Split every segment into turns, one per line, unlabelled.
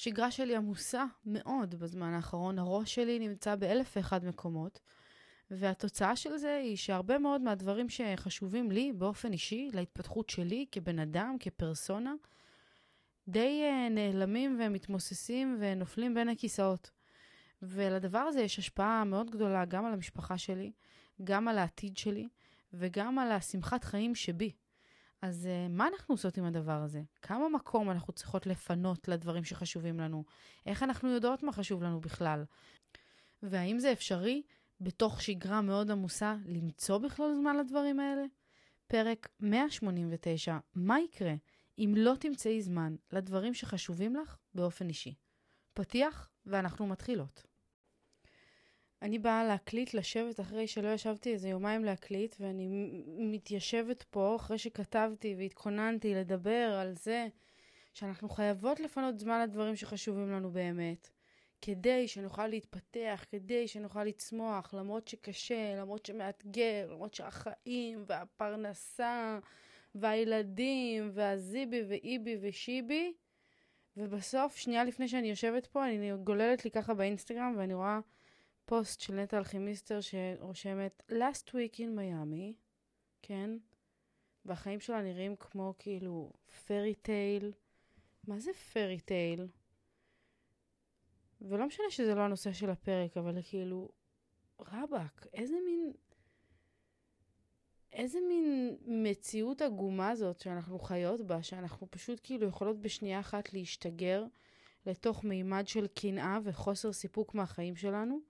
השגרה שלי עמוסה מאוד בזמן האחרון, הראש שלי נמצא באלף ואחד מקומות, והתוצאה של זה היא שהרבה מאוד מהדברים שחשובים לי באופן אישי, להתפתחות שלי כבן אדם, כפרסונה, די uh, נעלמים ומתמוססים ונופלים בין הכיסאות. ולדבר הזה יש השפעה מאוד גדולה גם על המשפחה שלי, גם על העתיד שלי וגם על השמחת חיים שבי. אז uh, מה אנחנו עושות עם הדבר הזה? כמה מקום אנחנו צריכות לפנות לדברים שחשובים לנו? איך אנחנו יודעות מה חשוב לנו בכלל? והאם זה אפשרי בתוך שגרה מאוד עמוסה למצוא בכלל זמן לדברים האלה? פרק 189, מה יקרה אם לא תמצאי זמן לדברים שחשובים לך באופן אישי? פתיח ואנחנו מתחילות. אני באה להקליט, לשבת אחרי שלא ישבתי איזה יומיים להקליט, ואני מתיישבת פה אחרי שכתבתי והתכוננתי לדבר על זה שאנחנו חייבות לפנות זמן לדברים שחשובים לנו באמת, כדי שנוכל להתפתח, כדי שנוכל לצמוח, למרות שקשה, למרות שמאתגר, למרות שהחיים והפרנסה והילדים והזיבי ואיבי ושיבי, ובסוף, שנייה לפני שאני יושבת פה, אני גוללת לי ככה באינסטגרם ואני רואה פוסט של נטע אלכימיסטר שרושמת last week in Miami, כן? והחיים שלה נראים כמו כאילו fairy tale. מה זה fairy tale? ולא משנה שזה לא הנושא של הפרק, אבל כאילו, רבאק, איזה מין... איזה מין מציאות עגומה זאת שאנחנו חיות בה, שאנחנו פשוט כאילו יכולות בשנייה אחת להשתגר לתוך מימד של קנאה וחוסר סיפוק מהחיים שלנו,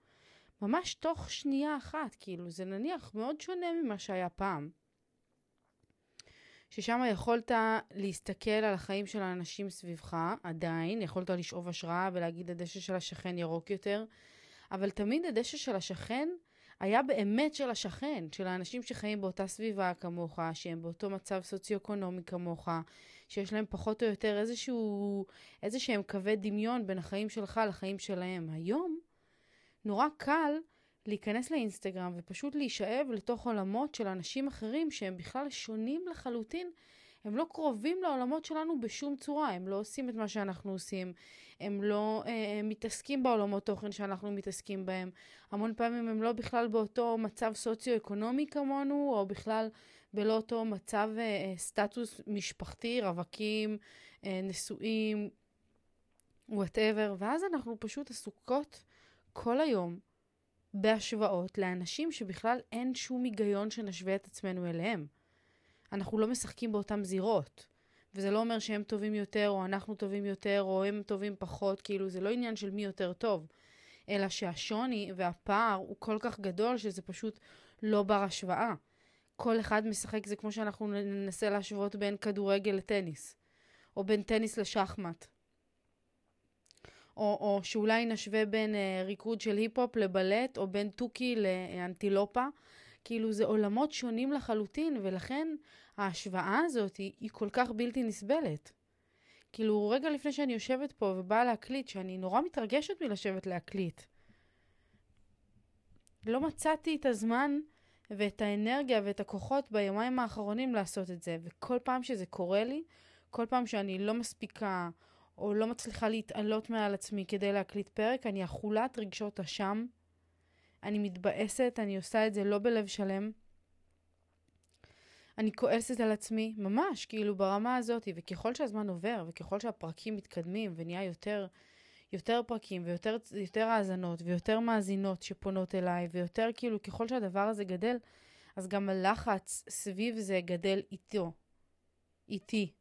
ממש תוך שנייה אחת, כאילו, זה נניח מאוד שונה ממה שהיה פעם. ששם יכולת להסתכל על החיים של האנשים סביבך, עדיין, יכולת לשאוב השראה ולהגיד הדשא של השכן ירוק יותר, אבל תמיד הדשא של השכן היה באמת של השכן, של האנשים שחיים באותה סביבה כמוך, שהם באותו מצב סוציו-אקונומי כמוך, שיש להם פחות או יותר איזשהו, איזה שהם קווי דמיון בין החיים שלך לחיים שלהם. היום, נורא קל להיכנס לאינסטגרם ופשוט להישאב לתוך עולמות של אנשים אחרים שהם בכלל שונים לחלוטין. הם לא קרובים לעולמות שלנו בשום צורה, הם לא עושים את מה שאנחנו עושים, הם לא אה, מתעסקים בעולמות תוכן שאנחנו מתעסקים בהם. המון פעמים הם לא בכלל באותו מצב סוציו-אקונומי כמונו, או בכלל בלא אותו מצב אה, אה סטטוס משפחתי, רווקים, אה, נשואים, whatever, ואז אנחנו פשוט עסוקות כל היום בהשוואות לאנשים שבכלל אין שום היגיון שנשווה את עצמנו אליהם. אנחנו לא משחקים באותן זירות. וזה לא אומר שהם טובים יותר, או אנחנו טובים יותר, או הם טובים פחות, כאילו זה לא עניין של מי יותר טוב, אלא שהשוני והפער הוא כל כך גדול שזה פשוט לא בר השוואה. כל אחד משחק, זה כמו שאנחנו ננסה להשוות בין כדורגל לטניס, או בין טניס לשחמט. או, או שאולי נשווה בין אה, ריקוד של היפ-הופ לבלט, או בין תוכי לאנטילופה. כאילו זה עולמות שונים לחלוטין, ולכן ההשוואה הזאת היא, היא כל כך בלתי נסבלת. כאילו, רגע לפני שאני יושבת פה ובאה להקליט, שאני נורא מתרגשת מלשבת להקליט, לא מצאתי את הזמן ואת האנרגיה ואת הכוחות ביומיים האחרונים לעשות את זה. וכל פעם שזה קורה לי, כל פעם שאני לא מספיקה או לא מצליחה להתעלות מעל עצמי כדי להקליט פרק, אני אכולת רגשות אשם. אני מתבאסת, אני עושה את זה לא בלב שלם. אני כועסת על עצמי, ממש, כאילו ברמה הזאת, וככל שהזמן עובר, וככל שהפרקים מתקדמים, ונהיה יותר, יותר פרקים, ויותר יותר האזנות, ויותר מאזינות שפונות אליי, ויותר כאילו, ככל שהדבר הזה גדל, אז גם הלחץ סביב זה גדל איתו, איתי,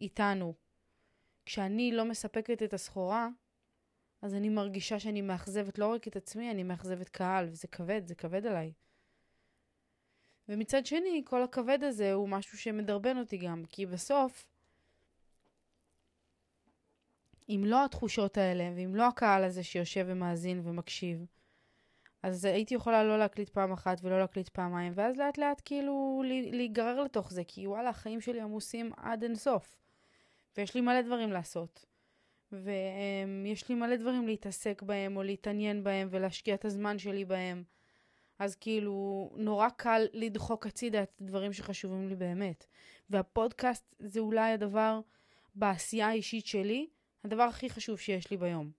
איתנו. כשאני לא מספקת את הסחורה, אז אני מרגישה שאני מאכזבת לא רק את עצמי, אני מאכזבת קהל, וזה כבד, זה כבד עליי. ומצד שני, כל הכבד הזה הוא משהו שמדרבן אותי גם, כי בסוף, אם לא התחושות האלה, ואם לא הקהל הזה שיושב ומאזין ומקשיב, אז הייתי יכולה לא להקליט פעם אחת ולא להקליט פעמיים, ואז לאט לאט כאילו להיגרר לתוך זה, כי וואלה, החיים שלי עמוסים עד אינסוף. ויש לי מלא דברים לעשות. ויש לי מלא דברים להתעסק בהם, או להתעניין בהם, ולהשקיע את הזמן שלי בהם. אז כאילו, נורא קל לדחוק הצידה את הדברים שחשובים לי באמת. והפודקאסט זה אולי הדבר בעשייה האישית שלי, הדבר הכי חשוב שיש לי ביום.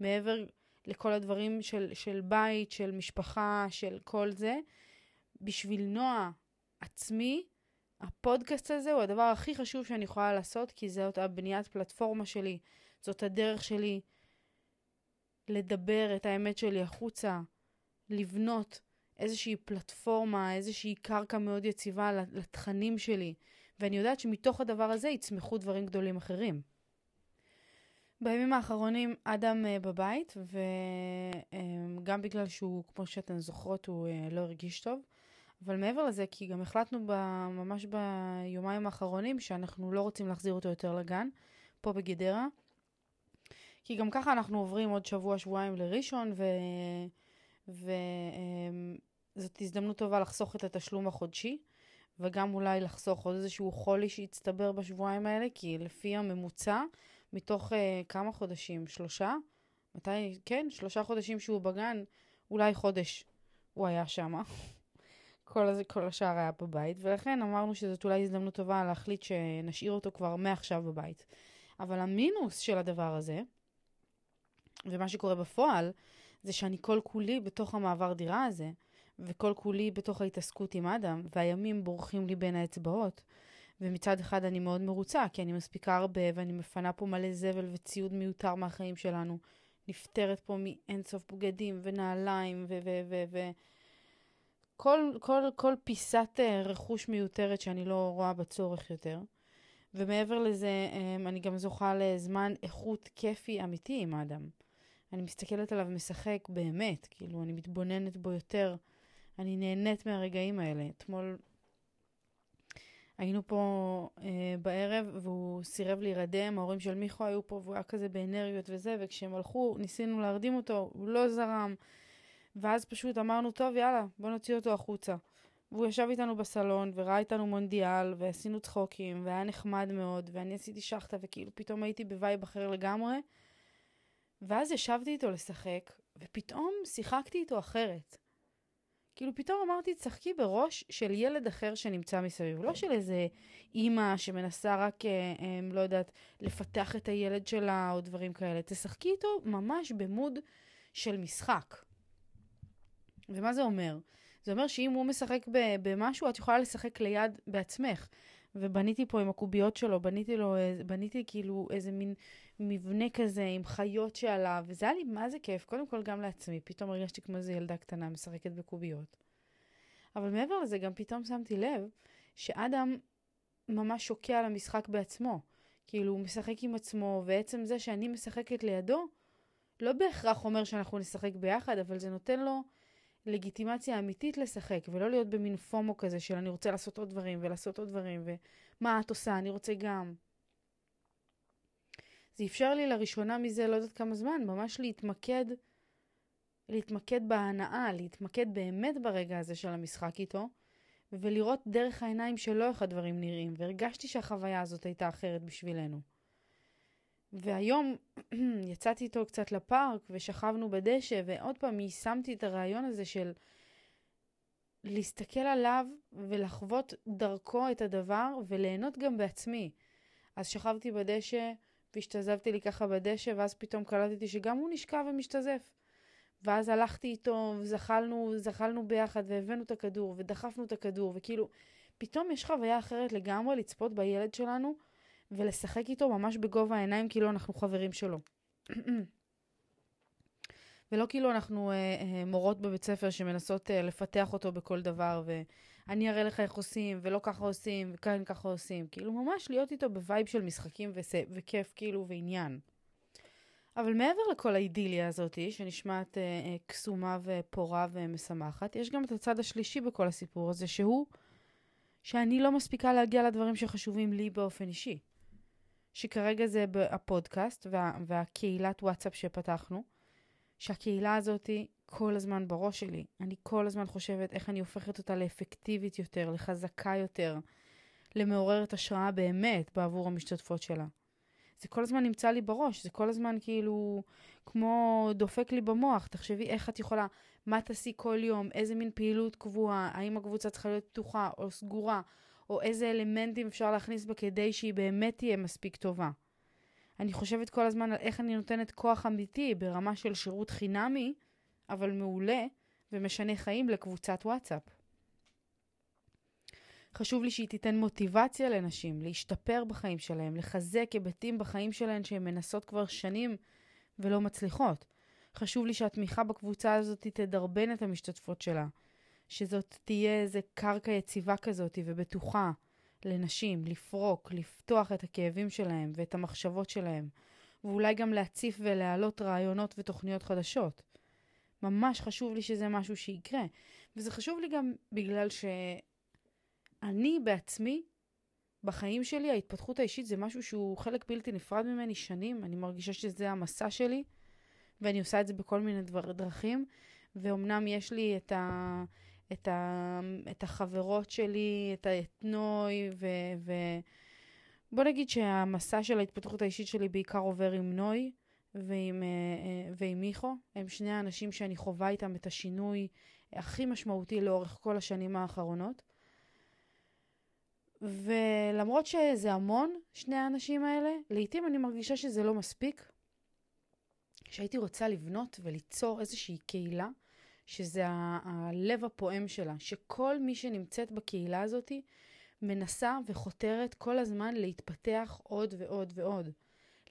מעבר לכל הדברים של, של בית, של משפחה, של כל זה, בשביל נועה עצמי, הפודקאסט הזה הוא הדבר הכי חשוב שאני יכולה לעשות, כי זאת הבניית פלטפורמה שלי, זאת הדרך שלי לדבר את האמת שלי החוצה, לבנות איזושהי פלטפורמה, איזושהי קרקע מאוד יציבה לתכנים שלי, ואני יודעת שמתוך הדבר הזה יצמחו דברים גדולים אחרים. בימים האחרונים אדם uh, בבית, וגם uh, בגלל שהוא, כמו שאתן זוכרות, הוא uh, לא הרגיש טוב. אבל מעבר לזה, כי גם החלטנו ב, ממש ביומיים האחרונים שאנחנו לא רוצים להחזיר אותו יותר לגן, פה בגדרה. כי גם ככה אנחנו עוברים עוד שבוע-שבועיים לראשון, ו... וזאת הזדמנות טובה לחסוך את התשלום החודשי, וגם אולי לחסוך עוד איזשהו חולי שיצטבר בשבועיים האלה, כי לפי הממוצע, מתוך uh, כמה חודשים? שלושה? מתי? כן, שלושה חודשים שהוא בגן, אולי חודש הוא היה שם. כל, הזה, כל השאר היה בבית, ולכן אמרנו שזאת אולי הזדמנות טובה להחליט שנשאיר אותו כבר מעכשיו בבית. אבל המינוס של הדבר הזה, ומה שקורה בפועל, זה שאני כל כולי בתוך המעבר דירה הזה, וכל כולי בתוך ההתעסקות עם אדם, והימים בורחים לי בין האצבעות. ומצד אחד אני מאוד מרוצה, כי אני מספיקה הרבה, ואני מפנה פה מלא זבל וציוד מיותר מהחיים שלנו. נפטרת פה מאינסוף בגדים ונעליים ו... ו... ו... ו... כל, כל, כל פיסת uh, רכוש מיותרת שאני לא רואה בצורך יותר. ומעבר לזה, um, אני גם זוכה לזמן איכות כיפי אמיתי עם האדם. אני מסתכלת עליו משחק באמת, כאילו, אני מתבוננת בו יותר. אני נהנית מהרגעים האלה. אתמול היינו פה אה, בערב, והוא סירב להירדם, ההורים של מיכו היו פה, והוא היה כזה באנרגיות וזה, וכשהם הלכו, ניסינו להרדים אותו, הוא לא זרם. ואז פשוט אמרנו, טוב, יאללה, בוא נוציא אותו החוצה. והוא ישב איתנו בסלון, וראה איתנו מונדיאל, ועשינו צחוקים, והיה נחמד מאוד, ואני עשיתי שחטה, וכאילו פתאום הייתי ב vibe אחר לגמרי. ואז ישבתי איתו לשחק, ופתאום שיחקתי איתו אחרת. כאילו פתאום אמרתי, תשחקי בראש של ילד אחר שנמצא מסביב, לא של איזה אימא שמנסה רק, אה, אה, לא יודעת, לפתח את הילד שלה או דברים כאלה. תשחקי איתו ממש ב mode של משחק. ומה זה אומר? זה אומר שאם הוא משחק במשהו, את יכולה לשחק ליד בעצמך. ובניתי פה עם הקוביות שלו, בניתי לו, בניתי כאילו איזה מין מבנה כזה עם חיות שעליו, וזה היה לי מה זה כיף, קודם כל גם לעצמי, פתאום הרגשתי כמו איזה ילדה קטנה משחקת בקוביות. אבל מעבר לזה, גם פתאום שמתי לב שאדם ממש שוקע על המשחק בעצמו. כאילו, הוא משחק עם עצמו, ועצם זה שאני משחקת לידו, לא בהכרח אומר שאנחנו נשחק ביחד, אבל זה נותן לו לגיטימציה אמיתית לשחק, ולא להיות במין פומו כזה של אני רוצה לעשות עוד דברים ולעשות עוד דברים, ומה את עושה, אני רוצה גם. זה אפשר לי לראשונה מזה לא יודעת כמה זמן, ממש להתמקד, להתמקד בהנאה, להתמקד באמת ברגע הזה של המשחק איתו, ולראות דרך העיניים שלו איך הדברים נראים, והרגשתי שהחוויה הזאת הייתה אחרת בשבילנו. והיום יצאתי איתו קצת לפארק ושכבנו בדשא, ועוד פעם יישמתי את הרעיון הזה של להסתכל עליו ולחוות דרכו את הדבר וליהנות גם בעצמי. אז שכבתי בדשא והשתזפתי לי ככה בדשא, ואז פתאום קלטתי שגם הוא נשכב ומשתזף. ואז הלכתי איתו, וזחלנו, זחלנו ביחד, והבאנו את הכדור, ודחפנו את הכדור, וכאילו, פתאום יש חוויה אחרת לגמרי לצפות בילד שלנו, ולשחק איתו ממש בגובה העיניים כאילו אנחנו חברים שלו. ולא כאילו אנחנו אה, אה, מורות בבית ספר שמנסות אה, לפתח אותו בכל דבר, ואני אראה לך איך עושים, ולא ככה עושים, וכאן ככה עושים. כאילו ממש להיות איתו ב vibe של משחקים וס... וכיף כאילו ועניין. אבל מעבר לכל האידיליה הזאת, שנשמעת אה, אה, קסומה ופורה ומשמחת, יש גם את הצד השלישי בכל הסיפור הזה, שהוא שאני לא מספיקה להגיע לדברים שחשובים לי באופן אישי. שכרגע זה הפודקאסט וה, והקהילת וואטסאפ שפתחנו, שהקהילה הזאת כל הזמן בראש שלי. אני כל הזמן חושבת איך אני הופכת אותה לאפקטיבית יותר, לחזקה יותר, למעוררת השראה באמת בעבור המשתתפות שלה. זה כל הזמן נמצא לי בראש, זה כל הזמן כאילו כמו דופק לי במוח. תחשבי איך את יכולה, מה תעשי כל יום, איזה מין פעילות קבועה, האם הקבוצה צריכה להיות פתוחה או סגורה, או איזה אלמנטים אפשר להכניס בה כדי שהיא באמת תהיה מספיק טובה. אני חושבת כל הזמן על איך אני נותנת כוח אמיתי ברמה של שירות חינמי, אבל מעולה ומשנה חיים לקבוצת וואטסאפ. חשוב לי שהיא תיתן מוטיבציה לנשים להשתפר בחיים שלהם, לחזק היבטים בחיים שלהן שהן מנסות כבר שנים ולא מצליחות. חשוב לי שהתמיכה בקבוצה הזאת תדרבן את המשתתפות שלה, שזאת תהיה איזה קרקע יציבה כזאת ובטוחה לנשים לפרוק, לפתוח את הכאבים שלהם ואת המחשבות שלהם, ואולי גם להציף ולהעלות רעיונות ותוכניות חדשות. ממש חשוב לי שזה משהו שיקרה. וזה חשוב לי גם בגלל שאני בעצמי, בחיים שלי, ההתפתחות האישית זה משהו שהוא חלק בלתי נפרד ממני שנים. אני מרגישה שזה המסע שלי, ואני עושה את זה בכל מיני דבר, דרכים. ואומנם יש לי את, ה, את, ה, את החברות שלי, את האתנוי, ו, ו... בוא נגיד שהמסע של ההתפתחות האישית שלי בעיקר עובר עם נוי, ועם, אה, אה, ועם מיכו. הם שני האנשים שאני חווה איתם את השינוי הכי משמעותי לאורך כל השנים האחרונות. ולמרות שזה המון, שני האנשים האלה, לעתים אני מרגישה שזה לא מספיק. שהייתי רוצה לבנות וליצור איזושהי קהילה, שזה הלב הפועם שלה, שכל מי שנמצאת בקהילה הזאת מנסה וחותרת כל הזמן להתפתח עוד ועוד ועוד.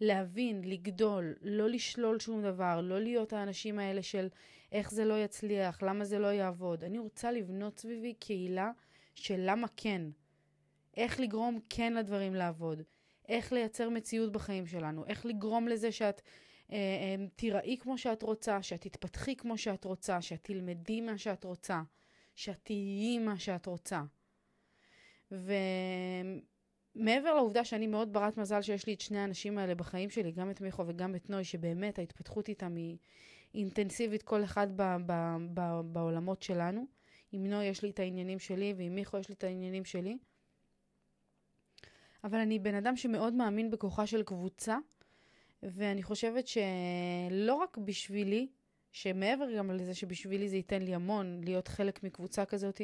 להבין, לגדול, לא לשלול שום דבר, לא להיות האנשים האלה של איך זה לא יצליח, למה זה לא יעבוד. אני רוצה לבנות סביבי קהילה של למה כן. איך לגרום כן לדברים לעבוד. איך לייצר מציאות בחיים שלנו. איך לגרום לזה שאת תיראי כמו שאת רוצה, שאת תתפתחי כמו שאת רוצה, שאת תלמדי מה שאת רוצה, שאת תהיי מה שאת רוצה. ו... מעבר לעובדה שאני מאוד ברת מזל שיש לי את שני האנשים האלה בחיים שלי, גם את מיכו וגם את נוי, שבאמת ההתפתחות איתם היא אינטנסיבית, כל אחד ב- ב- ב- בעולמות שלנו. עם נוי יש לי את העניינים שלי, ועם מיכו יש לי את העניינים שלי. אבל אני בן אדם שמאוד מאמין בכוחה של קבוצה, ואני חושבת שלא רק בשבילי, שמעבר גם לזה שבשבילי זה ייתן לי המון להיות חלק מקבוצה כזאת,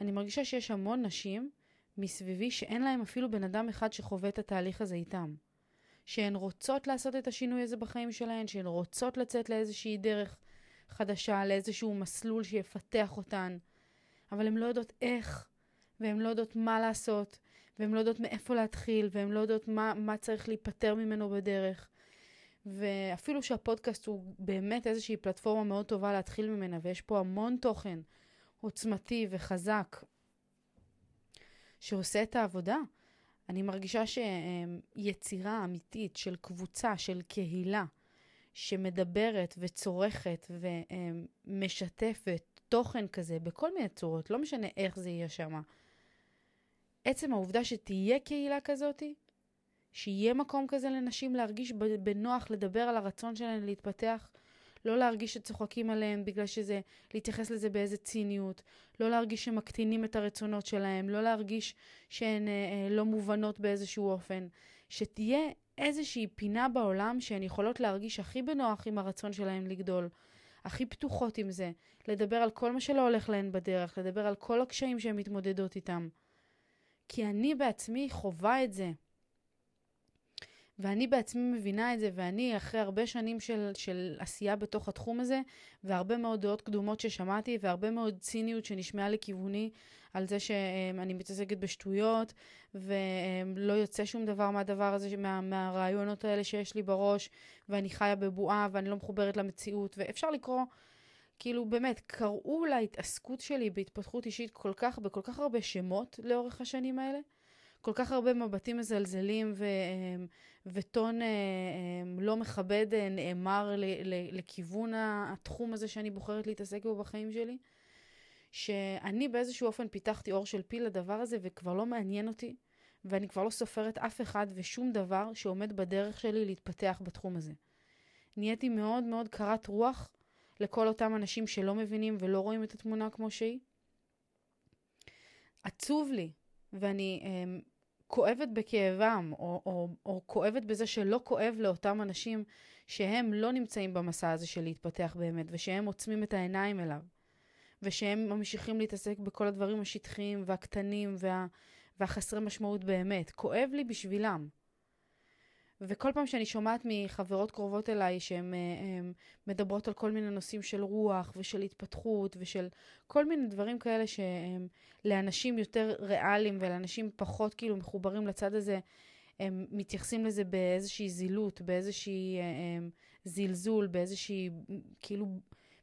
אני מרגישה שיש המון נשים מסביבי שאין להם אפילו בן אדם אחד שחווה את התהליך הזה איתם. שהן רוצות לעשות את השינוי הזה בחיים שלהן, שהן רוצות לצאת לאיזושהי דרך חדשה, לאיזשהו מסלול שיפתח אותן, אבל הן לא יודעות איך, והן לא יודעות מה לעשות, והן לא יודעות מאיפה להתחיל, והן לא יודעות מה, מה צריך להיפטר ממנו בדרך. ואפילו שהפודקאסט הוא באמת איזושהי פלטפורמה מאוד טובה להתחיל ממנה, ויש פה המון תוכן עוצמתי וחזק שעושה את העבודה. אני מרגישה שיצירה אמיתית של קבוצה, של קהילה, שמדברת וצורכת ומשתפת תוכן כזה בכל מיני צורות, לא משנה איך זה יהיה שם. עצם העובדה שתהיה קהילה כזאת, שיהיה מקום כזה לנשים להרגיש בנוח לדבר על הרצון שלהן להתפתח, לא להרגיש שצוחקים עליהם בגלל שזה, להתייחס לזה באיזה ציניות, לא להרגיש שמקטינים את הרצונות שלהם, לא להרגיש שהן אה, אה, לא מובנות באיזשהו אופן. שתהיה איזושהי פינה בעולם שהן יכולות להרגיש הכי בנוח עם הרצון שלהן לגדול, הכי פתוחות עם זה, לדבר על כל מה שלא הולך להן בדרך, לדבר על כל הקשיים שהן מתמודדות איתם. כי אני בעצמי חווה את זה. ואני בעצמי מבינה את זה, ואני אחרי הרבה שנים של, של עשייה בתוך התחום הזה, והרבה מאוד דעות קדומות ששמעתי, והרבה מאוד ציניות שנשמעה לכיווני על זה שאני מתעסקת בשטויות, ולא יוצא שום דבר מהדבר הזה, מה, מהרעיונות האלה שיש לי בראש, ואני חיה בבועה, ואני לא מחוברת למציאות, ואפשר לקרוא, כאילו באמת, קראו להתעסקות שלי בהתפתחות אישית כל כך, בכל כך הרבה שמות לאורך השנים האלה. כל כך הרבה מבטים מזלזלים ו, וטון אה, אה, לא מכבד אה, נאמר לכיוון התחום הזה שאני בוחרת להתעסק בו בחיים שלי, שאני באיזשהו אופן פיתחתי אור של פיל לדבר הזה וכבר לא מעניין אותי, ואני כבר לא סופרת אף אחד ושום דבר שעומד בדרך שלי להתפתח בתחום הזה. נהייתי מאוד מאוד קרת רוח לכל אותם אנשים שלא מבינים ולא רואים את התמונה כמו שהיא. עצוב לי, ואני um, כואבת בכאבם, או, או, או כואבת בזה שלא כואב לאותם אנשים שהם לא נמצאים במסע הזה של להתפתח באמת, ושהם עוצמים את העיניים אליו, ושהם ממשיכים להתעסק בכל הדברים השטחיים והקטנים וה, והחסרי משמעות באמת. כואב לי בשבילם. וכל פעם שאני שומעת מחברות קרובות אליי שהן אה, מדברות על כל מיני נושאים של רוח ושל התפתחות ושל כל מיני דברים כאלה שהם לאנשים יותר ריאליים ולאנשים פחות כאילו מחוברים לצד הזה, הם מתייחסים לזה באיזושהי זילות, באיזושהי הם, אה, זלזול, באיזושהי כאילו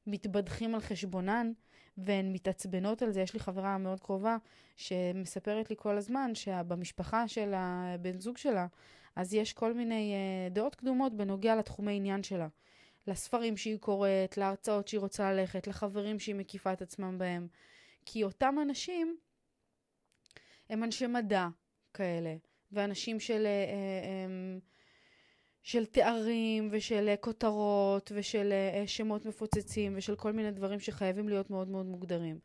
מתבדחים על חשבונן. והן מתעצבנות על זה. יש לי חברה מאוד קרובה שמספרת לי כל הזמן שבמשפחה של הבן זוג שלה, אז יש כל מיני uh, דעות קדומות בנוגע לתחומי עניין שלה. לספרים שהיא קוראת, להרצאות שהיא רוצה ללכת, לחברים שהיא מקיפה את עצמם בהם. כי אותם אנשים הם אנשי מדע כאלה, ואנשים של, uh, um, של תארים ושל כותרות ושל uh, שמות מפוצצים ושל כל מיני דברים שחייבים להיות מאוד מאוד מוגדרים.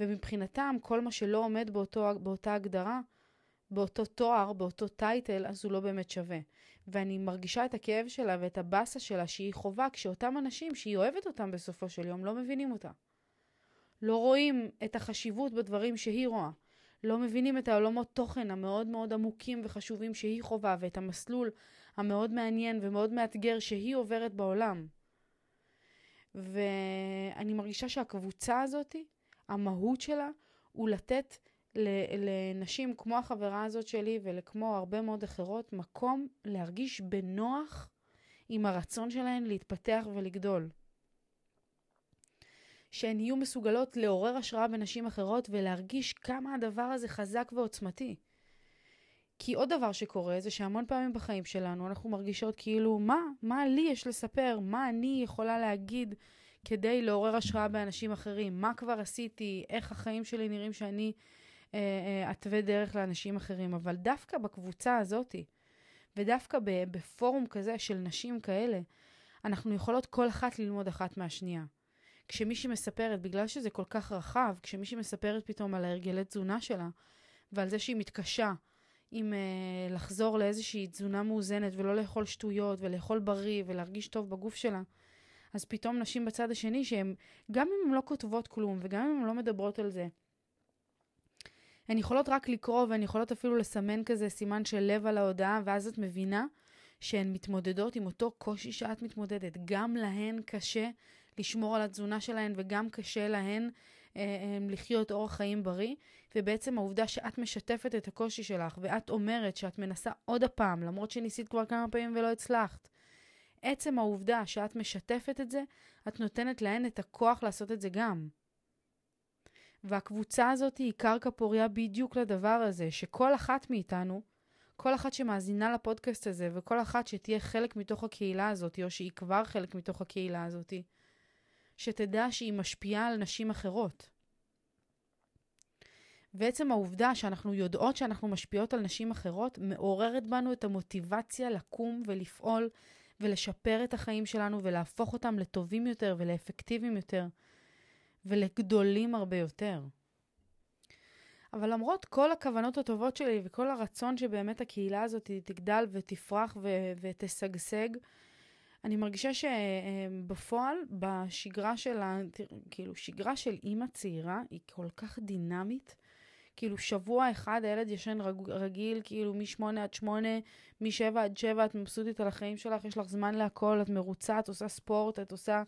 ומבחינתם, כל מה שלא עומד באותו, באותה הגדרה, באותו תואר, באותו טייטל, אז הוא לא באמת שווה. ואני מרגישה את הכאב שלה ואת הבאסה שלה שהיא חווה כשאותם אנשים שהיא אוהבת אותם בסופו של יום לא מבינים אותה. לא רואים את החשיבות בדברים שהיא רואה. לא מבינים את העולמות תוכן המאוד מאוד עמוקים וחשובים שהיא חווה ואת המסלול המאוד מעניין ומאוד מאתגר שהיא עוברת בעולם. ואני מרגישה שהקבוצה הזאת, המהות שלה, הוא לתת לנשים כמו החברה הזאת שלי ולכמו הרבה מאוד אחרות, מקום להרגיש בנוח עם הרצון שלהן להתפתח ולגדול. שהן יהיו מסוגלות לעורר השראה בנשים אחרות ולהרגיש כמה הדבר הזה חזק ועוצמתי. כי עוד דבר שקורה זה שהמון פעמים בחיים שלנו אנחנו מרגישות כאילו, מה, מה לי יש לספר? מה אני יכולה להגיד כדי לעורר השראה באנשים אחרים? מה כבר עשיתי? איך החיים שלי נראים שאני אתווה אה, דרך לאנשים אחרים, אבל דווקא בקבוצה הזאתי, ודווקא בפורום כזה של נשים כאלה, אנחנו יכולות כל אחת ללמוד אחת מהשנייה. כשמישהי מספרת, בגלל שזה כל כך רחב, כשמישהי מספרת פתאום על ההרגלי תזונה שלה, ועל זה שהיא מתקשה עם uh, לחזור לאיזושהי תזונה מאוזנת ולא לאכול שטויות ולאכול בריא ולהרגיש טוב בגוף שלה, אז פתאום נשים בצד השני שהן, גם אם הן לא כותבות כלום וגם אם הן לא מדברות על זה, הן יכולות רק לקרוא והן יכולות אפילו לסמן כזה סימן של לב על ההודעה, ואז את מבינה שהן מתמודדות עם אותו קושי שאת מתמודדת. גם להן קשה לשמור על התזונה שלהן וגם קשה להן אה, אה, לחיות אורח חיים בריא, ובעצם העובדה שאת משתפת את הקושי שלך ואת אומרת שאת מנסה עוד הפעם, למרות שניסית כבר כמה פעמים ולא הצלחת. עצם העובדה שאת משתפת את זה, את נותנת להן את הכוח לעשות את זה גם. והקבוצה הזאת היא קרקע פוריה בדיוק לדבר הזה, שכל אחת מאיתנו, כל אחת שמאזינה לפודקאסט הזה, וכל אחת שתהיה חלק מתוך הקהילה הזאת, או שהיא כבר חלק מתוך הקהילה הזאת, שתדע שהיא משפיעה על נשים אחרות. ועצם העובדה שאנחנו יודעות שאנחנו משפיעות על נשים אחרות, מעוררת בנו את המוטיבציה לקום ולפעול ולשפר את החיים שלנו ולהפוך אותם לטובים יותר ולאפקטיביים יותר. ולגדולים הרבה יותר. אבל למרות כל הכוונות הטובות שלי וכל הרצון שבאמת הקהילה הזאת תגדל ותפרח ו- ותשגשג, אני מרגישה שבפועל, בשגרה של, ה... כאילו, שגרה של אימא צעירה היא כל כך דינמית. כאילו, שבוע אחד הילד ישן רג... רגיל, כאילו, מ-8 עד 8, מ-7 עד 7, את מבסוטית על החיים שלך, יש לך זמן להכל, את מרוצה, את עושה ספורט, את עושה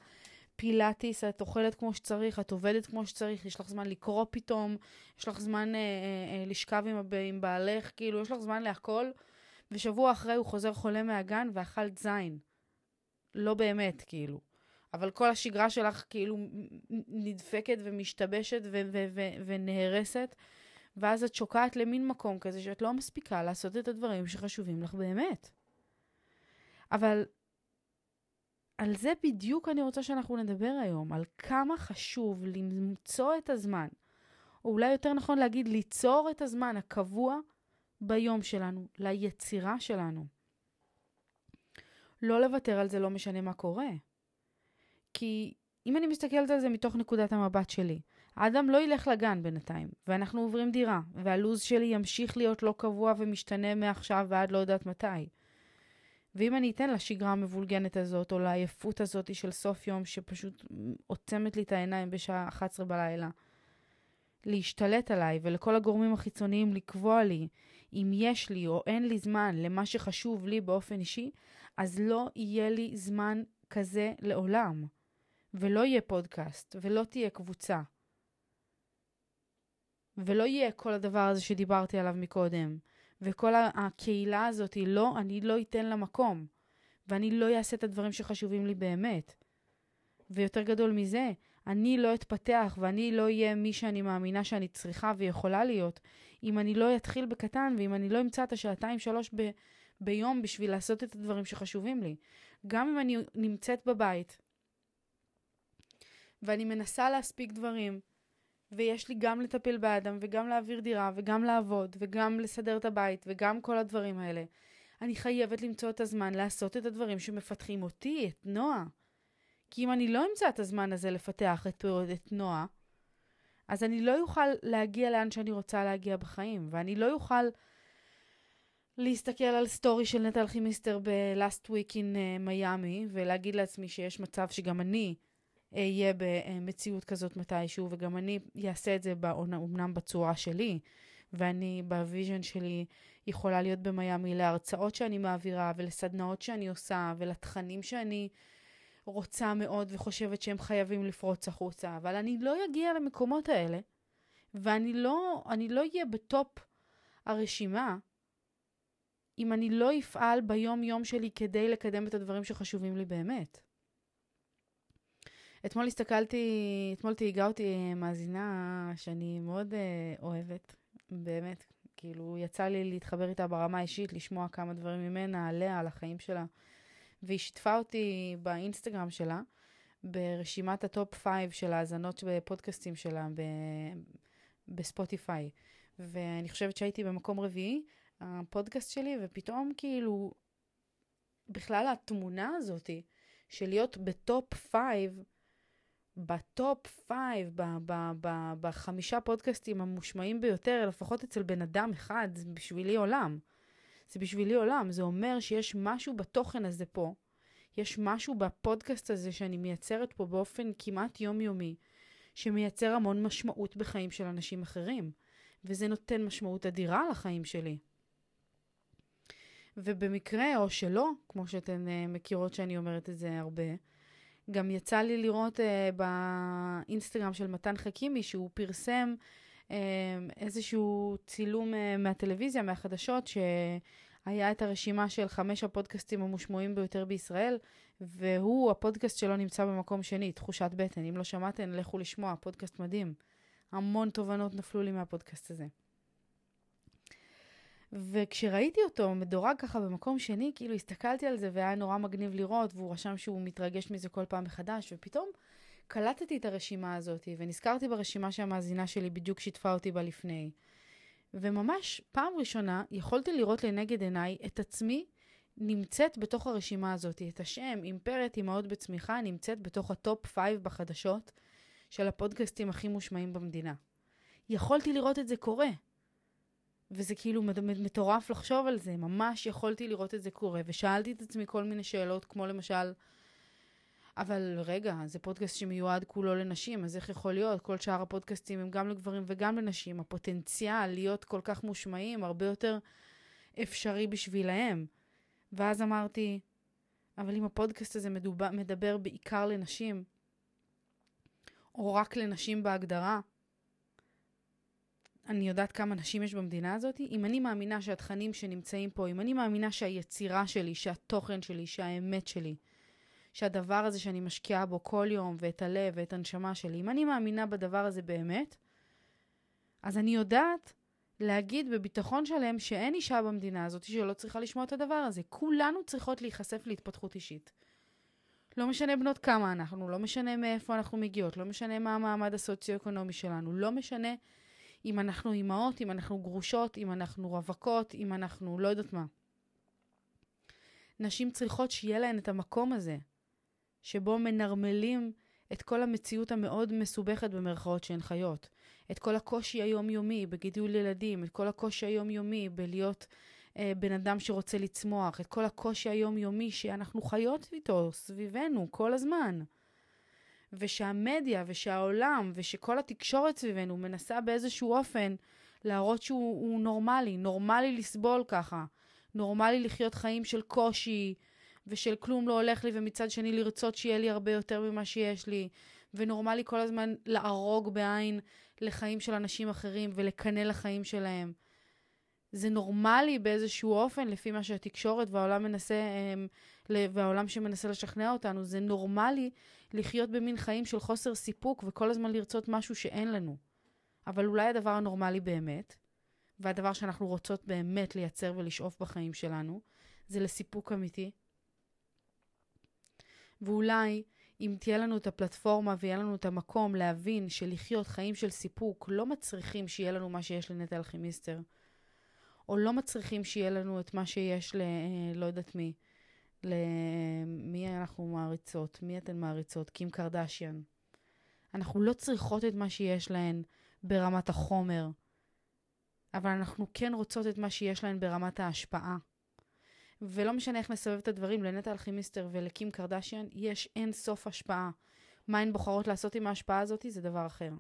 פילאטיס, את אוכלת כמו שצריך, את עובדת כמו שצריך, יש לך זמן לקרוא פתאום, יש לך זמן אה, אה, אה, לשכב עם, עם בעלך, כאילו, יש לך זמן להכל, ושבוע אחרי הוא חוזר חולה מהגן ואכלת זין. לא באמת, כאילו. אבל כל השגרה שלך כאילו נדפקת ומשתבשת ו- ו- ו- ונהרסת, ואז את שוקעת למין מקום כזה שאת לא מספיקה לעשות את הדברים שחשובים לך באמת. אבל על זה בדיוק אני רוצה שאנחנו נדבר היום, על כמה חשוב למצוא את הזמן, או אולי יותר נכון להגיד ליצור את הזמן הקבוע ביום שלנו, ליצירה שלנו. לא לוותר על זה לא משנה מה קורה. כי אם אני מסתכלת על זה מתוך נקודת המבט שלי, האדם לא ילך לגן בינתיים, ואנחנו עוברים דירה, והלו"ז שלי ימשיך להיות לא קבוע ומשתנה מעכשיו ועד לא יודעת מתי. ואם אני אתן לשגרה המבולגנת הזאת, או לעייפות הזאת של סוף יום, שפשוט עוצמת לי את העיניים בשעה 11 בלילה, להשתלט עליי, ולכל הגורמים החיצוניים לקבוע לי אם יש לי או אין לי זמן למה שחשוב לי באופן אישי, אז לא יהיה לי זמן כזה לעולם. ולא יהיה פודקאסט, ולא תהיה קבוצה. ולא יהיה כל הדבר הזה שדיברתי עליו מקודם. וכל הקהילה הזאת, לא, אני לא אתן לה מקום. ואני לא אעשה את הדברים שחשובים לי באמת. ויותר גדול מזה, אני לא אתפתח ואני לא אהיה מי שאני מאמינה שאני צריכה ויכולה להיות, אם אני לא אתחיל בקטן ואם אני לא אמצא את השעתיים שלוש ב- ביום בשביל לעשות את הדברים שחשובים לי. גם אם אני נמצאת בבית ואני מנסה להספיק דברים, ויש לי גם לטפל באדם, וגם להעביר דירה, וגם לעבוד, וגם לסדר את הבית, וגם כל הדברים האלה. אני חייבת למצוא את הזמן לעשות את הדברים שמפתחים אותי, את נועה. כי אם אני לא אמצא את הזמן הזה לפתח את, את נועה, אז אני לא אוכל להגיע לאן שאני רוצה להגיע בחיים, ואני לא אוכל להסתכל על סטורי של נטע אלכימיסטר ב-last week in uh, ולהגיד לעצמי שיש מצב שגם אני אהיה במציאות כזאת מתישהו, וגם אני אעשה את זה אומנם בצורה שלי, ואני ב vision שלי יכולה להיות במיאמי להרצאות שאני מעבירה, ולסדנאות שאני עושה, ולתכנים שאני רוצה מאוד וחושבת שהם חייבים לפרוץ החוצה, אבל אני לא אגיע למקומות האלה, ואני לא, לא אהיה בטופ הרשימה, אם אני לא אפעל ביום-יום שלי כדי לקדם את הדברים שחשובים לי באמת. אתמול הסתכלתי, אתמול תהיגה אותי מאזינה שאני מאוד uh, אוהבת, באמת. כאילו, יצא לי להתחבר איתה ברמה האישית, לשמוע כמה דברים ממנה, עליה, על החיים שלה. והיא שיתפה אותי באינסטגרם שלה, ברשימת ה top five של האזנות בפודקאסטים שלה ב- בספוטיפיי. ואני חושבת שהייתי במקום רביעי, הפודקאסט שלי, ופתאום כאילו, בכלל התמונה הזאתי, של להיות ב top five, ב top five, בחמישה פודקאסטים המושמעים ביותר, לפחות אצל בן אדם אחד, זה בשבילי עולם. זה בשבילי עולם. זה אומר שיש משהו בתוכן הזה פה, יש משהו בפודקאסט הזה שאני מייצרת פה באופן כמעט יומיומי, שמייצר המון משמעות בחיים של אנשים אחרים. וזה נותן משמעות אדירה לחיים שלי. ובמקרה, או שלא, כמו שאתן uh, מכירות שאני אומרת את זה הרבה, גם יצא לי לראות uh, באינסטגרם של מתן חכימי שהוא פרסם uh, איזשהו צילום uh, מהטלוויזיה, מהחדשות, שהיה את הרשימה של חמש הפודקאסטים המושמעים ביותר בישראל, והוא, הפודקאסט שלו נמצא במקום שני, תחושת בטן. אם לא שמעתם, לכו לשמוע, פודקאסט מדהים. המון תובנות נפלו לי מהפודקאסט הזה. וכשראיתי אותו מדורג ככה במקום שני, כאילו הסתכלתי על זה והיה נורא מגניב לראות, והוא רשם שהוא מתרגש מזה כל פעם מחדש, ופתאום קלטתי את הרשימה הזאת, ונזכרתי ברשימה שהמאזינה שלי בדיוק שיתפה אותי בה לפני. וממש פעם ראשונה יכולתי לראות לנגד עיניי את עצמי נמצאת בתוך הרשימה הזאת. את השם, אימפרית אמהות בצמיחה, נמצאת בתוך ה top five בחדשות של הפודקאסטים הכי מושמעים במדינה. יכולתי לראות את זה קורה. וזה כאילו מטורף לחשוב על זה, ממש יכולתי לראות את זה קורה, ושאלתי את עצמי כל מיני שאלות, כמו למשל, אבל רגע, זה פודקאסט שמיועד כולו לנשים, אז איך יכול להיות? כל שאר הפודקאסטים הם גם לגברים וגם לנשים. הפוטנציאל להיות כל כך מושמעים הרבה יותר אפשרי בשבילהם. ואז אמרתי, אבל אם הפודקאסט הזה מדובר, מדבר בעיקר לנשים, או רק לנשים בהגדרה, אני יודעת כמה נשים יש במדינה הזאת, אם אני מאמינה שהתכנים שנמצאים פה, אם אני מאמינה שהיצירה שלי, שהתוכן שלי, שהאמת שלי, שהדבר הזה שאני משקיעה בו כל יום, ואת הלב ואת הנשמה שלי, אם אני מאמינה בדבר הזה באמת, אז אני יודעת להגיד בביטחון שלם שאין אישה במדינה הזאת שלא צריכה לשמוע את הדבר הזה. כולנו צריכות להיחשף להתפתחות אישית. לא משנה בנות כמה אנחנו, לא משנה מאיפה אנחנו מגיעות, לא משנה מה המעמד הסוציו-אקונומי שלנו, לא משנה אם אנחנו אימהות, אם אנחנו גרושות, אם אנחנו רווקות, אם אנחנו לא יודעת מה. נשים צריכות שיהיה להן את המקום הזה, שבו מנרמלים את כל המציאות המאוד מסובכת במרכאות שהן חיות. את כל הקושי היומיומי בגידול ילדים, את כל הקושי היומיומי בלהיות אה, בן אדם שרוצה לצמוח, את כל הקושי היומיומי שאנחנו חיות איתו סביבנו כל הזמן. ושהמדיה ושהעולם ושכל התקשורת סביבנו מנסה באיזשהו אופן להראות שהוא נורמלי, נורמלי לסבול ככה, נורמלי לחיות חיים של קושי ושל כלום לא הולך לי ומצד שני לרצות שיהיה לי הרבה יותר ממה שיש לי, ונורמלי כל הזמן לערוג בעין לחיים של אנשים אחרים ולקנא לחיים שלהם. זה נורמלי באיזשהו אופן, לפי מה שהתקשורת והעולם מנסה, אמ, והעולם שמנסה לשכנע אותנו, זה נורמלי לחיות במין חיים של חוסר סיפוק וכל הזמן לרצות משהו שאין לנו. אבל אולי הדבר הנורמלי באמת, והדבר שאנחנו רוצות באמת לייצר ולשאוף בחיים שלנו, זה לסיפוק אמיתי. ואולי אם תהיה לנו את הפלטפורמה ויהיה לנו את המקום להבין שלחיות חיים של סיפוק לא מצריכים שיהיה לנו מה שיש לנטע אלכימיסטר, או לא מצריכים שיהיה לנו את מה שיש ל... אה, לא יודעת מי. למי אנחנו מעריצות? מי אתן מעריצות? קים קרדשיאן. אנחנו לא צריכות את מה שיש להן ברמת החומר, אבל אנחנו כן רוצות את מה שיש להן ברמת ההשפעה. ולא משנה איך נסובב את הדברים, לנטע אלכימיסטר ולקים קרדשיאן יש אין סוף השפעה. מה הן בוחרות לעשות עם ההשפעה הזאת זה דבר אחר.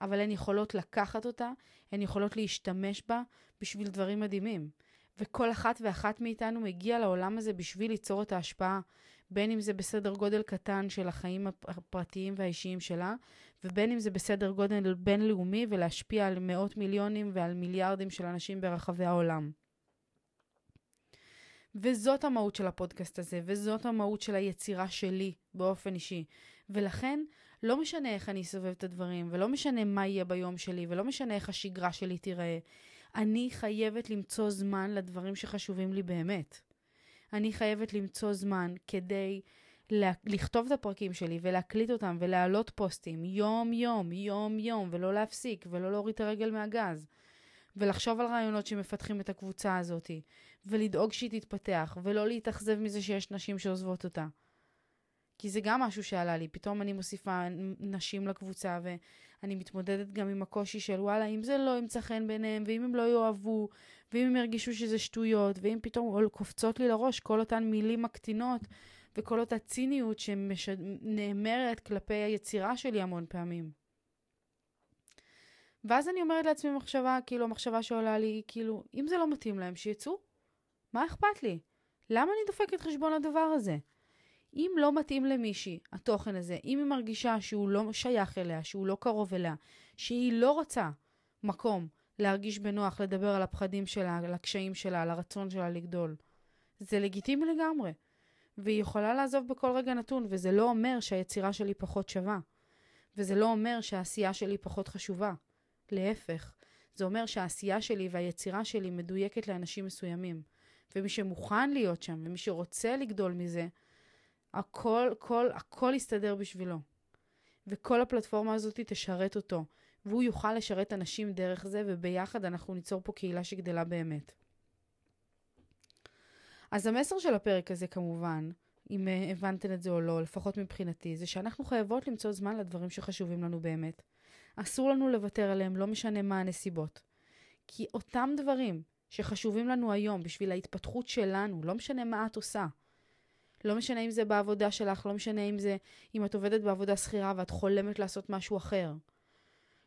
אבל הן יכולות לקחת אותה, הן יכולות להשתמש בה בשביל דברים מדהימים. וכל אחת ואחת מאיתנו מגיע לעולם הזה בשביל ליצור את ההשפעה, בין אם זה בסדר גודל קטן של החיים הפרטיים והאישיים שלה, ובין אם זה בסדר גודל בינלאומי ולהשפיע על מאות מיליונים ועל מיליארדים של אנשים ברחבי העולם. וזאת המהות של הפודקאסט הזה, וזאת המהות של היצירה שלי באופן אישי. ולכן, לא משנה איך אני אסובב את הדברים, ולא משנה מה יהיה ביום שלי, ולא משנה איך השגרה שלי תיראה, אני חייבת למצוא זמן לדברים שחשובים לי באמת. אני חייבת למצוא זמן כדי לה, לכתוב את הפרקים שלי ולהקליט אותם ולהעלות פוסטים יום-יום, יום-יום, ולא להפסיק ולא להוריד את הרגל מהגז. ולחשוב על רעיונות שמפתחים את הקבוצה הזאת, ולדאוג שהיא תתפתח, ולא להתאכזב מזה שיש נשים שעוזבות אותה. כי זה גם משהו שעלה לי, פתאום אני מוסיפה נשים לקבוצה, ואני מתמודדת גם עם הקושי של וואלה, אם זה לא ימצא חן ביניהם, ואם הם לא יאהבו, ואם הם ירגישו שזה שטויות, ואם פתאום קופצות לי לראש כל אותן מילים מקטינות, וכל אותה ציניות שנאמרת כלפי היצירה שלי המון פעמים. ואז אני אומרת לעצמי מחשבה, כאילו, המחשבה שעולה לי, כאילו, אם זה לא מתאים להם, שיצאו. מה אכפת לי? למה אני דופקת חשבון לדבר הזה? אם לא מתאים למישהי התוכן הזה, אם היא מרגישה שהוא לא שייך אליה, שהוא לא קרוב אליה, שהיא לא רוצה מקום להרגיש בנוח לדבר על הפחדים שלה, על הקשיים שלה, על הרצון שלה לגדול, זה לגיטימי לגמרי. והיא יכולה לעזוב בכל רגע נתון, וזה לא אומר שהיצירה שלי פחות שווה. וזה לא אומר שהעשייה שלי פחות חשובה. להפך, זה אומר שהעשייה שלי והיצירה שלי מדויקת לאנשים מסוימים. ומי שמוכן להיות שם, ומי שרוצה לגדול מזה, הכל, כל, הכל יסתדר בשבילו. וכל הפלטפורמה הזאת תשרת אותו, והוא יוכל לשרת אנשים דרך זה, וביחד אנחנו ניצור פה קהילה שגדלה באמת. אז המסר של הפרק הזה כמובן, אם אה, הבנתן את זה או לא, לפחות מבחינתי, זה שאנחנו חייבות למצוא זמן לדברים שחשובים לנו באמת. אסור לנו לוותר עליהם, לא משנה מה הנסיבות. כי אותם דברים שחשובים לנו היום בשביל ההתפתחות שלנו, לא משנה מה את עושה. לא משנה אם זה בעבודה שלך, לא משנה אם זה אם את עובדת בעבודה שכירה ואת חולמת לעשות משהו אחר.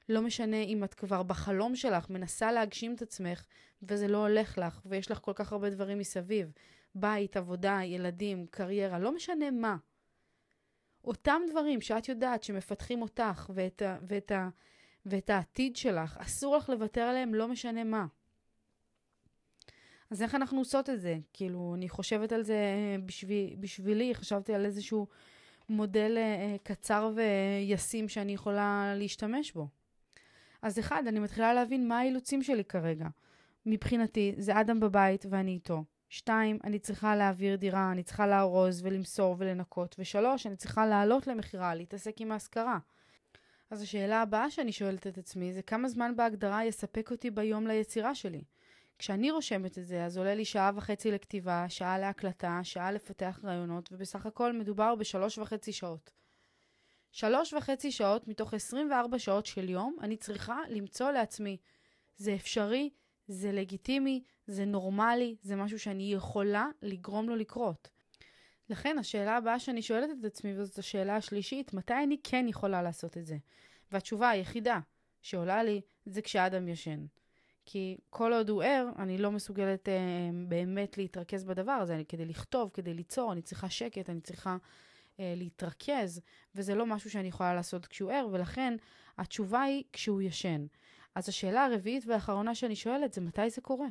לא משנה אם את כבר בחלום שלך מנסה להגשים את עצמך וזה לא הולך לך ויש לך כל כך הרבה דברים מסביב. בית, עבודה, ילדים, קריירה, לא משנה מה. אותם דברים שאת יודעת שמפתחים אותך ואת, ה, ואת, ה, ואת העתיד שלך, אסור לך לוותר עליהם, לא משנה מה. אז איך אנחנו עושות את זה? כאילו, אני חושבת על זה בשביל, בשבילי, חשבתי על איזשהו מודל אה, קצר וישים שאני יכולה להשתמש בו. אז אחד, אני מתחילה להבין מה האילוצים שלי כרגע. מבחינתי, זה אדם בבית ואני איתו. שתיים, אני צריכה להעביר דירה, אני צריכה לארוז ולמסור ולנקות. ושלוש, אני צריכה לעלות למכירה, להתעסק עם ההשכרה. אז השאלה הבאה שאני שואלת את עצמי זה כמה זמן בהגדרה יספק אותי ביום ליצירה שלי? כשאני רושמת את זה, אז עולה לי שעה וחצי לכתיבה, שעה להקלטה, שעה לפתח רעיונות, ובסך הכל מדובר בשלוש וחצי שעות. שלוש וחצי שעות מתוך 24 שעות של יום, אני צריכה למצוא לעצמי. זה אפשרי, זה לגיטימי, זה נורמלי, זה משהו שאני יכולה לגרום לו לקרות. לכן השאלה הבאה שאני שואלת את עצמי, וזאת השאלה השלישית, מתי אני כן יכולה לעשות את זה? והתשובה היחידה שעולה לי זה כשאדם ישן. כי כל עוד הוא ער, אני לא מסוגלת אה, באמת להתרכז בדבר הזה. אני, כדי לכתוב, כדי ליצור, אני צריכה שקט, אני צריכה אה, להתרכז, וזה לא משהו שאני יכולה לעשות כשהוא ער, ולכן התשובה היא כשהוא ישן. אז השאלה הרביעית והאחרונה שאני שואלת זה מתי זה קורה?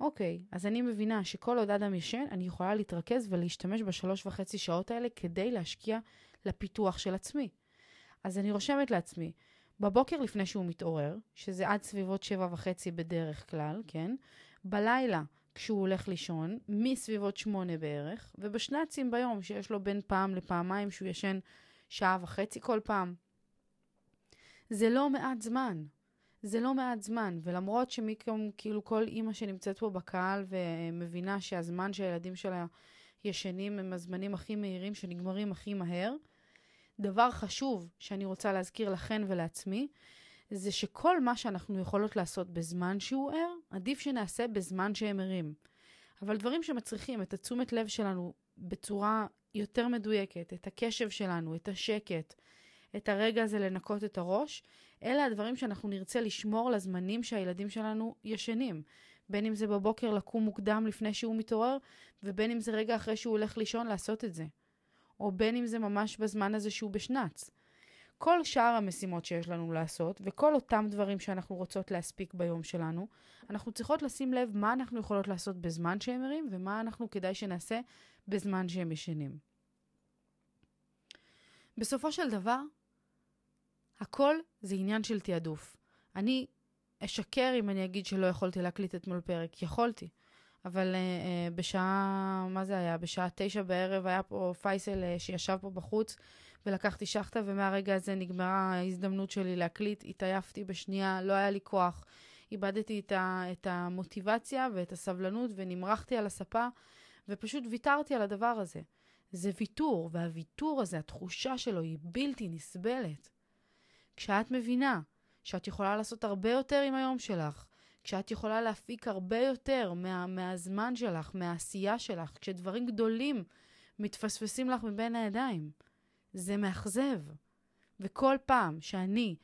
אוקיי, אז אני מבינה שכל עוד אדם ישן, אני יכולה להתרכז ולהשתמש בשלוש וחצי שעות האלה כדי להשקיע לפיתוח של עצמי. אז אני רושמת לעצמי, בבוקר לפני שהוא מתעורר, שזה עד סביבות שבע וחצי בדרך כלל, כן? בלילה כשהוא הולך לישון, מסביבות שמונה בערך, ובשנ"צים ביום, שיש לו בין פעם לפעמיים שהוא ישן שעה וחצי כל פעם. זה לא מעט זמן. זה לא מעט זמן, ולמרות שמיקום, כאילו כל אימא שנמצאת פה בקהל ומבינה שהזמן שהילדים שלה ישנים הם הזמנים הכי מהירים שנגמרים הכי מהר, דבר חשוב שאני רוצה להזכיר לכן ולעצמי, זה שכל מה שאנחנו יכולות לעשות בזמן שהוא ער, עדיף שנעשה בזמן שהם ערים. אבל דברים שמצריכים את התשומת לב שלנו בצורה יותר מדויקת, את הקשב שלנו, את השקט, את הרגע הזה לנקות את הראש, אלה הדברים שאנחנו נרצה לשמור לזמנים שהילדים שלנו ישנים. בין אם זה בבוקר לקום מוקדם לפני שהוא מתעורר, ובין אם זה רגע אחרי שהוא הולך לישון לעשות את זה. או בין אם זה ממש בזמן הזה שהוא בשנץ. כל שאר המשימות שיש לנו לעשות, וכל אותם דברים שאנחנו רוצות להספיק ביום שלנו, אנחנו צריכות לשים לב מה אנחנו יכולות לעשות בזמן שהם ערים, ומה אנחנו כדאי שנעשה בזמן שהם ישנים. בסופו של דבר, הכל זה עניין של תעדוף. אני אשקר אם אני אגיד שלא יכולתי להקליט אתמול פרק. יכולתי. אבל uh, uh, בשעה, מה זה היה? בשעה תשע בערב היה פה פייסל uh, שישב פה בחוץ ולקחתי שחטה, ומהרגע הזה נגמרה ההזדמנות שלי להקליט. התעייפתי בשנייה, לא היה לי כוח. איבדתי את, ה, את המוטיבציה ואת הסבלנות ונמרחתי על הספה, ופשוט ויתרתי על הדבר הזה. זה ויתור, והוויתור הזה, התחושה שלו היא בלתי נסבלת. כשאת מבינה שאת יכולה לעשות הרבה יותר עם היום שלך, כשאת יכולה להפיק הרבה יותר מה, מהזמן שלך, מהעשייה שלך, כשדברים גדולים מתפספסים לך מבין הידיים, זה מאכזב. וכל פעם שאני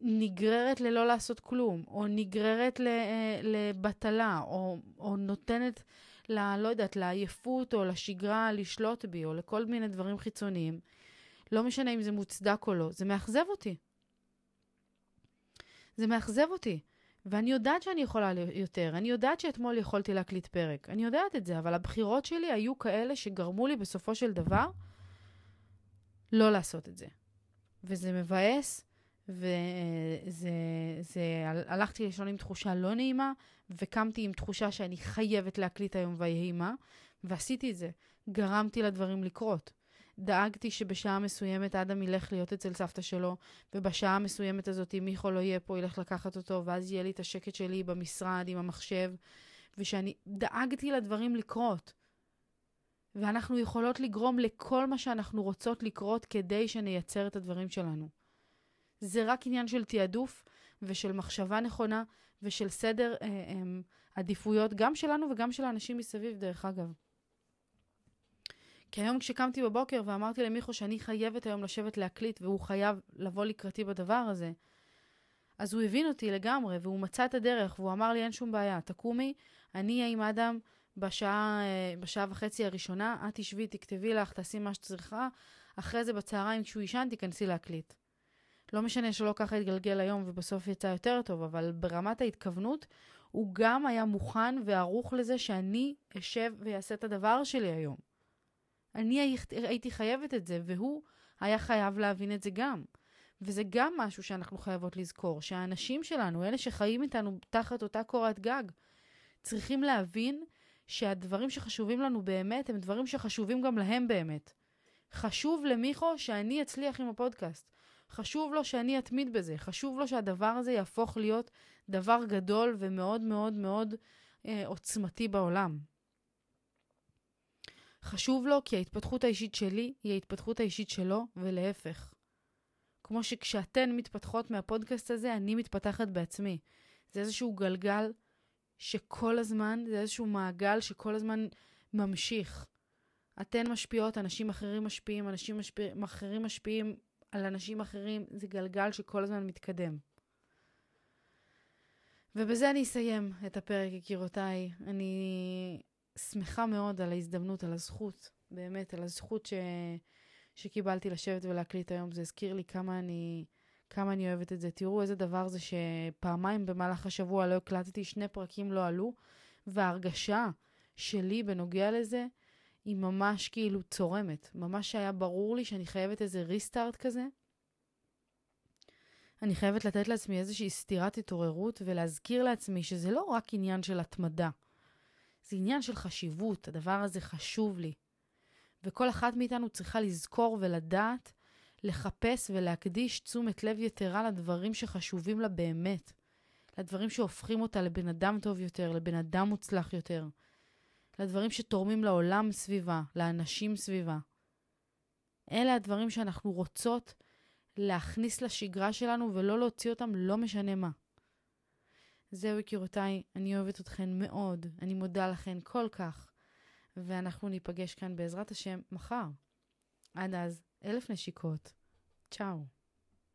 נגררת ללא לעשות כלום, או נגררת אה, לבטלה, או, או נותנת, ל, לא יודעת, לעייפות או לשגרה לשלוט בי, או לכל מיני דברים חיצוניים, לא משנה אם זה מוצדק או לא, זה מאכזב אותי. זה מאכזב אותי. ואני יודעת שאני יכולה יותר, אני יודעת שאתמול יכולתי להקליט פרק, אני יודעת את זה, אבל הבחירות שלי היו כאלה שגרמו לי בסופו של דבר לא לעשות את זה. וזה מבאס, וזה, זה, הלכתי לישון עם תחושה לא נעימה, וקמתי עם תחושה שאני חייבת להקליט היום ויהי מה, ועשיתי את זה. גרמתי לדברים לקרות. דאגתי שבשעה מסוימת אדם ילך להיות אצל סבתא שלו, ובשעה המסוימת הזאת, אם מיכו לא יהיה פה, ילך לקחת אותו, ואז יהיה לי את השקט שלי במשרד עם המחשב, ושאני דאגתי לדברים לקרות. ואנחנו יכולות לגרום לכל מה שאנחנו רוצות לקרות כדי שנייצר את הדברים שלנו. זה רק עניין של תעדוף ושל מחשבה נכונה ושל סדר אה, אה, עדיפויות, גם שלנו וגם של האנשים מסביב, דרך אגב. כי היום כשקמתי בבוקר ואמרתי למיכו שאני חייבת היום לשבת להקליט והוא חייב לבוא לקראתי בדבר הזה, אז הוא הבין אותי לגמרי והוא מצא את הדרך והוא אמר לי אין שום בעיה, תקומי, אני אהיה עם אדם בשעה, אה, בשעה וחצי הראשונה, את תשבי, תכתבי לך, תעשי מה שצריכה, אחרי זה בצהריים כשהוא יישן תיכנסי להקליט. לא משנה שלא ככה התגלגל היום ובסוף יצא יותר טוב, אבל ברמת ההתכוונות, הוא גם היה מוכן וערוך לזה שאני אשב ואעשה את הדבר שלי היום. אני הייתי חייבת את זה, והוא היה חייב להבין את זה גם. וזה גם משהו שאנחנו חייבות לזכור, שהאנשים שלנו, אלה שחיים איתנו תחת אותה קורת גג, צריכים להבין שהדברים שחשובים לנו באמת, הם דברים שחשובים גם להם באמת. חשוב למיכו שאני אצליח עם הפודקאסט. חשוב לו שאני אתמיד בזה, חשוב לו שהדבר הזה יהפוך להיות דבר גדול ומאוד מאוד מאוד אה, עוצמתי בעולם. חשוב לו כי ההתפתחות האישית שלי היא ההתפתחות האישית שלו, ולהפך. כמו שכשאתן מתפתחות מהפודקאסט הזה, אני מתפתחת בעצמי. זה איזשהו גלגל שכל הזמן, זה איזשהו מעגל שכל הזמן ממשיך. אתן משפיעות, אנשים אחרים משפיעים, אנשים משפיע, אחרים משפיעים על אנשים אחרים, זה גלגל שכל הזמן מתקדם. ובזה אני אסיים את הפרק, יקירותיי. אני שמחה מאוד על ההזדמנות, על הזכות, באמת, על הזכות ש... שקיבלתי לשבת ולהקליט היום. זה הזכיר לי כמה אני, כמה אני אוהבת את זה. תראו איזה דבר זה שפעמיים במהלך השבוע לא הקלטתי, שני פרקים לא עלו, וההרגשה שלי בנוגע לזה היא ממש כאילו צורמת. ממש היה ברור לי שאני חייבת איזה ריסטארט כזה. אני חייבת לתת לעצמי איזושהי סטירת התעוררות ולהזכיר לעצמי שזה לא רק עניין של התמדה. זה עניין של חשיבות, הדבר הזה חשוב לי. וכל אחת מאיתנו צריכה לזכור ולדעת, לחפש ולהקדיש תשומת לב יתרה לדברים שחשובים לה באמת. לדברים שהופכים אותה לבן אדם טוב יותר, לבן אדם מוצלח יותר. לדברים שתורמים לעולם סביבה, לאנשים סביבה. אלה הדברים שאנחנו רוצות להכניס לשגרה שלנו ולא להוציא אותם לא משנה מה. זהו יקירותיי, אני אוהבת אתכן מאוד, אני מודה לכן כל כך, ואנחנו ניפגש כאן בעזרת השם מחר. עד אז, אלף נשיקות. צ'או.